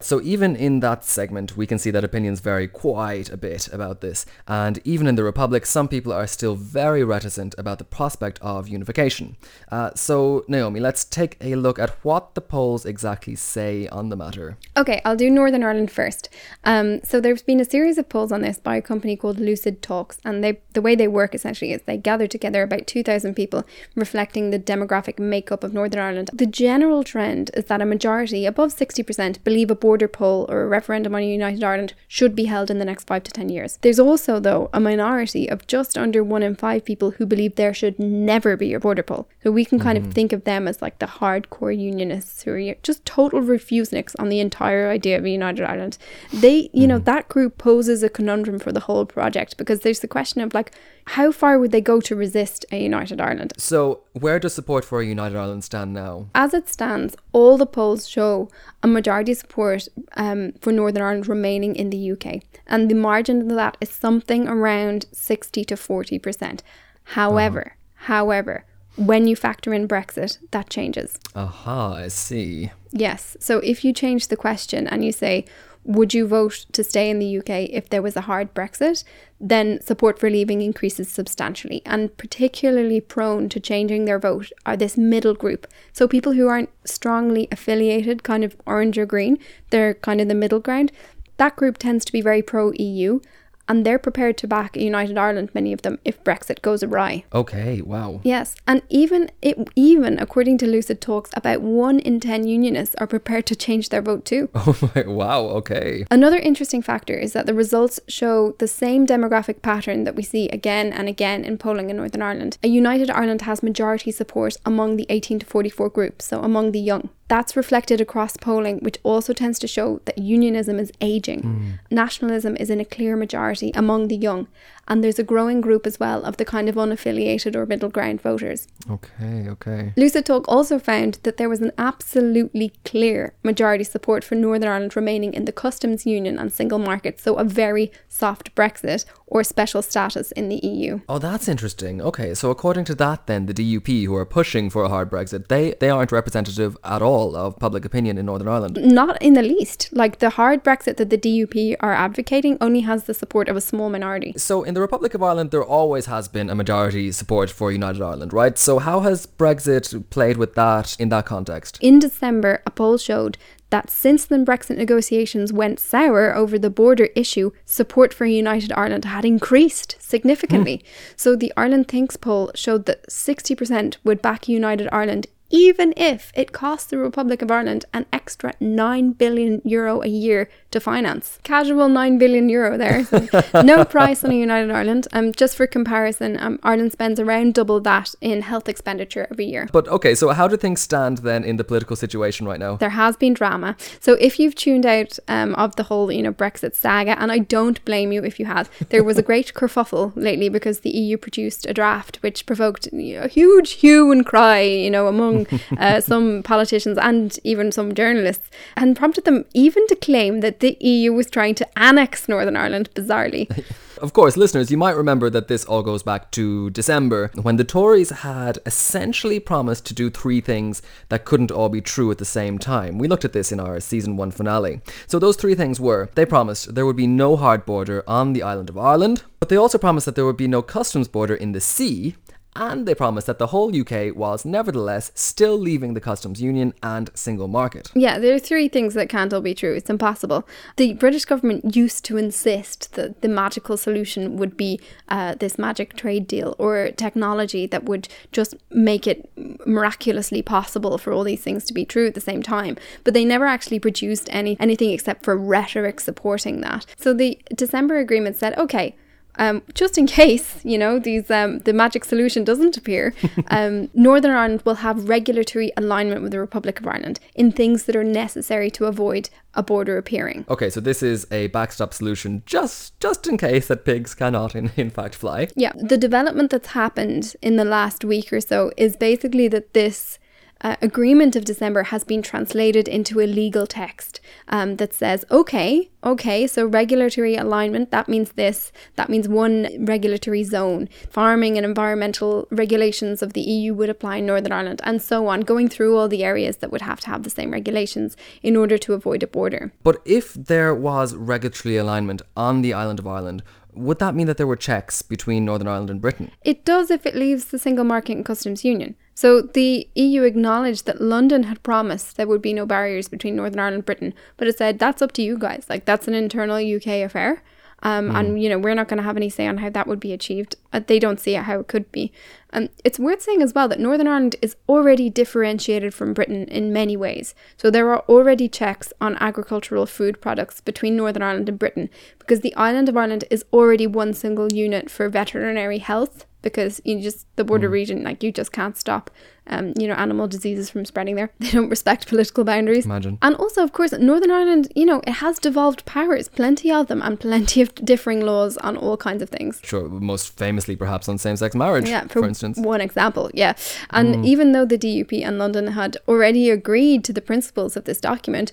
So, even in that segment, we can see that opinions vary quite a bit about this. And even in the Republic, some people are still very reticent about the prospect of unification. Uh, so, Naomi, let's take a look at what the polls exactly say on the matter. Okay, I'll do Northern Ireland first. Um, so, there's been a series of polls on this by a company called Lucid Talks. And they, the way they work essentially is they gather together about 2,000 people reflecting the demographic makeup of Northern Ireland. The general trend is that a majority, above 60%, believe a border poll or a referendum on a united Ireland should be held in the next five to ten years. There's also, though, a minority of just under one in five people who believe there should never be a border poll. So we can kind mm-hmm. of think of them as like the hardcore unionists who are just total refuseniks on the entire idea of a united Ireland. They, you mm. know, that group poses a conundrum for the whole project because there's the question of like, how far would they go to resist a united Ireland? So, where does support for a united Ireland stand now? As it stands, all the polls show a majority support um, for Northern Ireland remaining in the UK, and the margin of that is something around 60 to 40%. However, uh-huh. however, when you factor in Brexit, that changes. Aha, I see. Yes. So if you change the question and you say, would you vote to stay in the UK if there was a hard Brexit? Then support for leaving increases substantially. And particularly prone to changing their vote are this middle group. So people who aren't strongly affiliated, kind of orange or green, they're kind of the middle ground. That group tends to be very pro EU and they're prepared to back a united Ireland, many of them, if Brexit goes awry. Okay, wow. Yes, and even it, even according to Lucid Talks, about one in ten unionists are prepared to change their vote too. [laughs] Oh my, wow, okay. Another interesting factor is that the results show the same demographic pattern that we see again and again in polling in Northern Ireland. A united Ireland has majority support among the 18 to 44 group, so among the young. That's reflected across polling, which also tends to show that unionism is aging. Mm. Nationalism is in a clear majority among the young, and there's a growing group as well of the kind of unaffiliated or middle ground voters. Okay, okay. Lucid Talk also found that there was an absolutely clear majority support for Northern Ireland remaining in the customs union and single market, so a very soft Brexit or special status in the EU. Oh, that's interesting. Okay, so according to that then the DUP who are pushing for a hard Brexit, they they aren't representative at all of public opinion in Northern Ireland. Not in the least. Like the hard Brexit that the DUP are advocating only has the support of a small minority. So in the Republic of Ireland, there always has been a majority support for United Ireland, right? So, how has Brexit played with that in that context? In December, a poll showed that since the Brexit negotiations went sour over the border issue, support for United Ireland had increased significantly. Mm. So the Ireland Thinks poll showed that 60% would back United Ireland even if it costs the Republic of Ireland an extra 9 billion euro a year to finance. Casual 9 billion euro there. So [laughs] no price on a United Ireland. Um, just for comparison, um, Ireland spends around double that in health expenditure every year. But okay, so how do things stand then in the political situation right now? There has been drama. So if you've tuned out um, of the whole, you know, Brexit saga, and I don't blame you if you have, there was a great [laughs] kerfuffle lately because the EU produced a draft which provoked a huge hue and cry, you know, among [laughs] uh, some politicians and even some journalists, and prompted them even to claim that the EU was trying to annex Northern Ireland, bizarrely. [laughs] Of course, listeners, you might remember that this all goes back to December when the Tories had essentially promised to do three things that couldn't all be true at the same time. We looked at this in our season one finale. So, those three things were they promised there would be no hard border on the island of Ireland, but they also promised that there would be no customs border in the sea, and they promised that the whole UK was nevertheless still leaving the customs union and single market. Yeah, there are three things that can't all be true. It's impossible. The British government used to insist that the magical solution would be uh, this magic trade deal or technology that would just make it miraculously possible for all these things to be true at the same time. But they never actually produced any anything except for rhetoric supporting that. So the December agreement said, okay, um, just in case you know these um, the magic solution doesn't appear, [laughs] um, Northern Ireland will have regulatory alignment with the Republic of Ireland in things that are necessary to avoid a border appearing. Okay, so this is a backstop solution just just in case that pigs cannot in, in fact fly. Yeah, the development that's happened in the last week or so is basically that this uh, agreement of December has been translated into a legal text um, that says, okay, okay, so regulatory alignment, that means this, that means one regulatory zone. Farming and environmental regulations of the EU would apply in Northern Ireland, and so on, going through all the areas that would have to have the same regulations in order to avoid a border. But if there was regulatory alignment on the island of Ireland, would that mean that there were checks between Northern Ireland and Britain? It does if it leaves the single market and customs union. So the EU acknowledged that London had promised there would be no barriers between Northern Ireland and Britain, but it said that's up to you guys. Like that's an internal UK affair. Um, mm. And, you know, we're not going to have any say on how that would be achieved. Uh, they don't see it how it could be. Um, it's worth saying as well that Northern Ireland is already differentiated from Britain in many ways. So there are already checks on agricultural food products between Northern Ireland and Britain because the island of Ireland is already one single unit for veterinary health because you just the border mm. region like you just can't stop um, you know, animal diseases from spreading there. [laughs] They don't respect political boundaries. Imagine. And also, of course, Northern Ireland, you know, it has devolved powers, plenty of them, and plenty of differing laws on all kinds of things. Sure, most famously perhaps on same-sex marriage, yeah, for, for instance. One example, yeah. And mm. even though the DUP and London had already agreed to the principles of this document,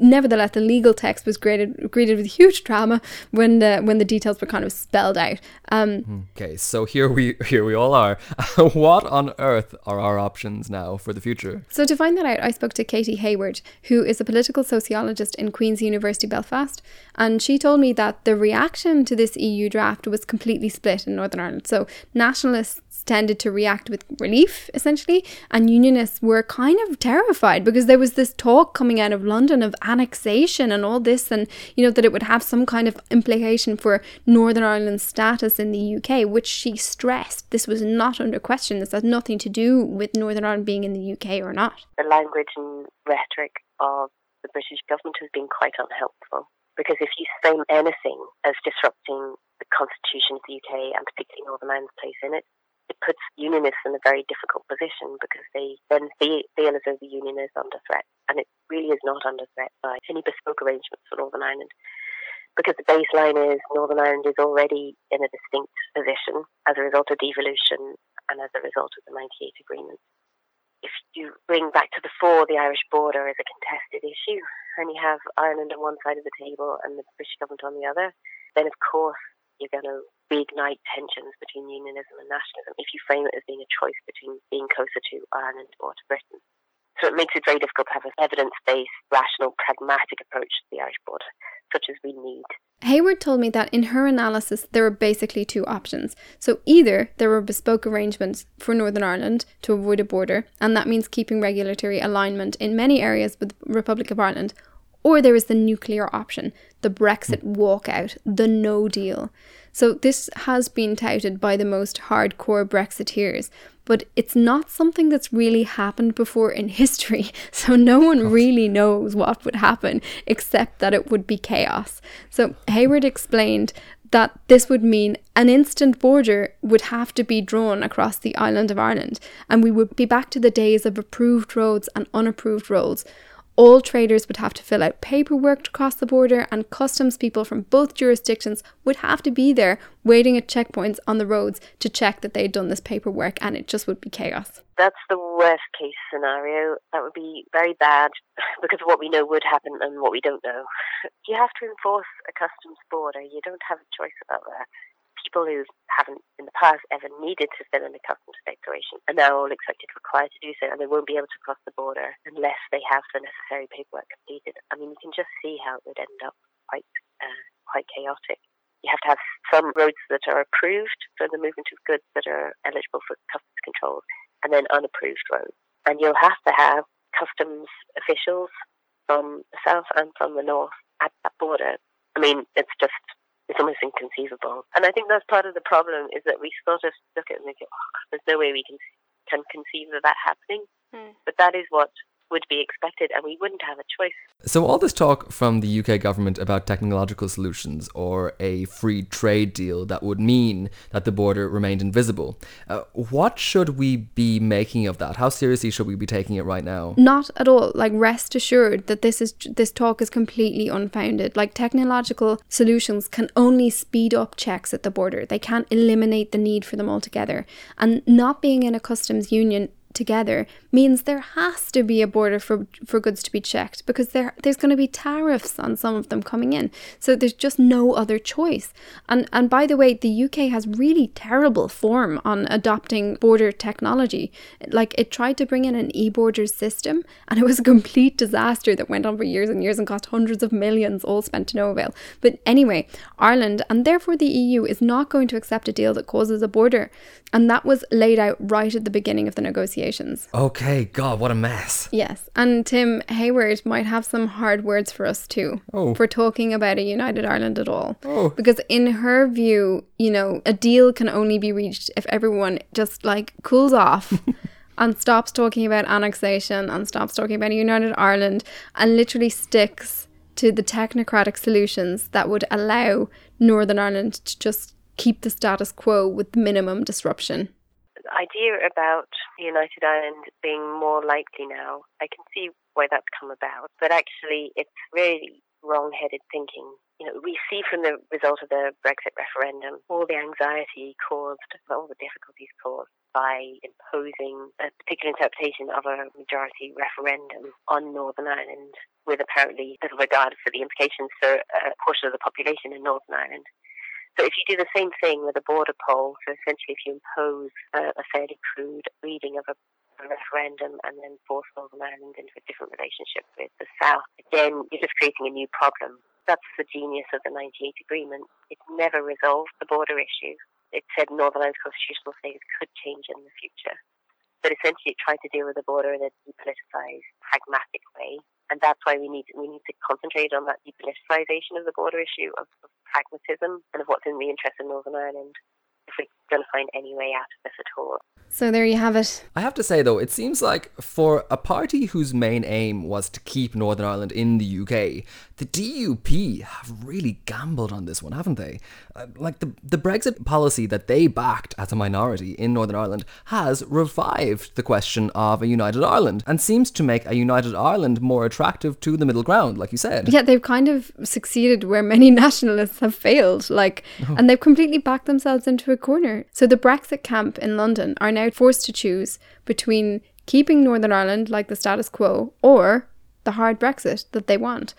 nevertheless, the legal text was greeted, greeted with huge drama when the when the details were kind of spelled out. Um, hmm. okay, so here we [laughs] here we all are. [laughs] what on earth are our options now for the future? So to find that out, I spoke to Katy Hayward, who is a political sociologist in Queen's University Belfast, and she told me that the reaction to this EU draft was completely split in Northern Ireland. So nationalists tended to react with relief, essentially, and unionists were kind of terrified because there was this talk coming out of London of annexation and all this, and you know that it would have some kind of implication for Northern Ireland's status in the UK, which she stressed this was not under question. This had nothing to do with Northern Ireland being in the UK or not. The language and rhetoric of the British government has been quite unhelpful because if you frame anything as disrupting the constitution of the UK and particularly Northern Ireland's place in it, it puts unionists in a very difficult position because they then feel, as though the union is under threat. And it really is not under threat by any bespoke arrangements for Northern Ireland. Because the baseline is Northern Ireland is already in a distinct position as a result of devolution and as a result of the 98 agreement. If you bring back to the fore the Irish border as a contested issue, and you have Ireland on one side of the table and the British government on the other, then of course you're going to reignite tensions between unionism and nationalism if you frame it as being a choice between being closer to Ireland or to Britain. So it makes it very difficult to have an evidence based, rational, pragmatic approach to the Irish border, such as we need. Hayward told me that in her analysis, there were basically two options. So either there were bespoke arrangements for Northern Ireland to avoid a border, and that means keeping regulatory alignment in many areas with the Republic of Ireland, or there is the nuclear option, the Brexit hmm. walkout, the no deal. So this has been touted by the most hardcore Brexiteers, but it's not something that's really happened before in [laughs] history. So no one really knows what would happen except that it would be chaos. So Hayward explained that this would mean an instant border would have to be drawn across the island of Ireland, and we would be back to the days of approved roads and unapproved roads, all traders would have to fill out paperwork to cross the border, and customs people from both jurisdictions would have to be there waiting at checkpoints on the roads to check that they'd done this paperwork, and it just would be chaos. That's the worst case scenario. That would be very bad [laughs] because of what we know would happen and what we don't know. You have to enforce a customs border. You don't have a choice about that people who haven't in the past ever needed to fill in a customs declaration are now all expected required to do so, and they won't be able to cross the border unless they have the necessary paperwork completed. I mean, you can just see how it would end up quite uh, quite chaotic. You have to have some roads that are approved for the movement of goods that are eligible for customs controls, and then unapproved roads. And you'll have to have customs officials from the south and from the north at that border. I mean, it's just it's almost inconceivable. And I think that's part of the problem is that we sort of look at it and think, oh, there's no way we can can conceive of that happening. Mm. But that is what would be expected, and we wouldn't have a choice. So, all this talk from the UK government about technological solutions or a free trade deal that would mean that the border remained invisible, uh, what should we be making of that? How seriously should we be taking it right now? Not at all. Like, rest assured that this is this talk is completely unfounded. Like, technological solutions can only speed up checks at the border. They can't eliminate the need for them altogether. And not being in a customs union together means there has to be a border for for goods to be checked because there there's going to be tariffs on some of them coming in. So there's just no other choice. And and by the way, the UK has really terrible form on adopting border technology. Like it tried to bring in an e-border system and it was a complete disaster that went on for years and years and cost hundreds of millions all spent to no avail. But anyway, Ireland and therefore the EU is not going to accept a deal that causes a border. And that was laid out right at the beginning of the negotiations. Okay, God, what a mess. Yes, and Tim Hayward might have some hard words for us too Oh. for talking about a united Ireland at all. Oh. Because in her view, you know, a deal can only be reached if everyone just like cools off. [laughs] And stops talking about annexation and stops talking about a united Ireland and literally sticks to the technocratic solutions that would allow Northern Ireland to just keep the status quo with minimum disruption. Idea about the United Ireland being more likely now, I can see why that's come about, but actually it's really wrong-headed thinking. You know, we see from the result of the Brexit referendum all the anxiety caused, all the difficulties caused by imposing a particular interpretation of a majority referendum on Northern Ireland with apparently little regard for the implications for a portion of the population in Northern Ireland. So if you do the same thing with a border poll, so essentially if you impose a, a fairly crude reading of a, a referendum and then force Northern Ireland into a different relationship with the South, again, you're just creating a new problem. That's the genius of the 98 agreement. It never resolved the border issue. It said Northern Ireland's constitutional status could change in the future. But essentially it tried to deal with the border in a depoliticized, pragmatic way. And that's why we need we need to concentrate on that depoliticization of the border issue of, of pragmatism and of what's in the interest of Northern Ireland. If we're going to find any way out of this at all. So there you have it. I have to say though, it seems like for a party whose main aim was to keep Northern Ireland in the UK, the DUP have really gambled on this one, haven't they? Uh, like the the Brexit policy that they backed as a minority in Northern Ireland has revived the question of a united Ireland and seems to make a united Ireland more attractive to the middle ground, like you said. Yeah, they've kind of succeeded where many [laughs] nationalists have failed, like, Oh. and they've completely backed themselves into a corner. So the Brexit camp in London are now forced to choose between keeping Northern Ireland like the status quo or the hard Brexit that they want.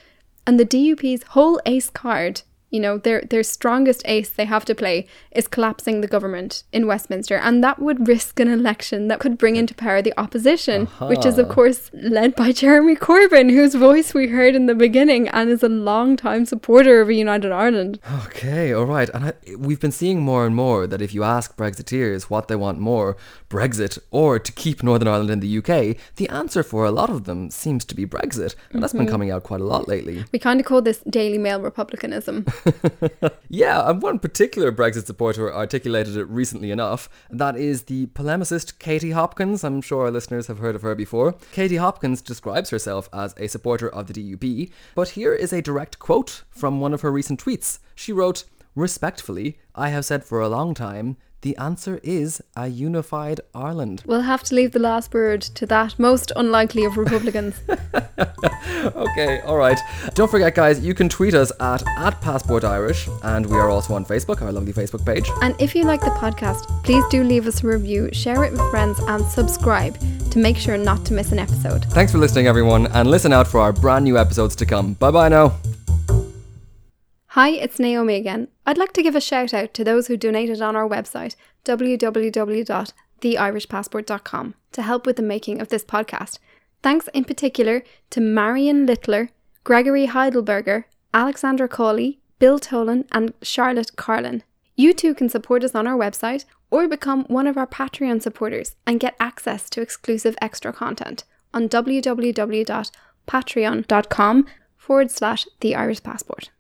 And the DUP's whole ace card, you know, their their strongest ace they have to play is collapsing the government in Westminster, and that would risk an election that could bring into power the opposition, which is of course led by [laughs] Jeremy Corbyn, whose voice we heard in the beginning and is a long-time supporter of a united Ireland. Okay, all right. And I, we've been seeing more and more that if you ask Brexiteers what they want more, Brexit or to keep Northern Ireland in the UK, the answer for a lot of them seems to be Brexit. And that's been Mhm. coming out quite a lot lately. We kind of call this Daily Mail republicanism. [laughs] [laughs] Yeah, and one particular Brexit supporter articulated it recently enough. That is the polemicist Katie Hopkins. I'm sure our listeners have heard of her before. Katie Hopkins describes herself as a supporter of the DUP, but here is a direct quote from one of her recent tweets. She wrote, Respectfully, I have said for a long time, the answer is a unified Ireland. We'll have to leave the last word to that most unlikely of Republicans. [laughs] Okay, all right. Don't forget, guys, you can tweet us at, at Passport Irish, and we are also on Facebook, our lovely Facebook page. And if you like the podcast, please do leave us a review, share it with friends, and subscribe to make sure not to miss an episode. Thanks for listening, everyone, and listen out for our brand new episodes to come. Bye bye now. Hi, it's Naomi again. I'd like to give a shout out to those who donated on our website, www.theirishpassport.com, to help with the making of this podcast. Thanks in particular to Marion Littler, Gregory Heidelberger, Alexandra Cawley, Bill Tolan, and Charlotte Carlin. You too can support us on our website or become one of our Patreon supporters and get access to exclusive extra content on www.patreon.com forward slash the Irish Passport.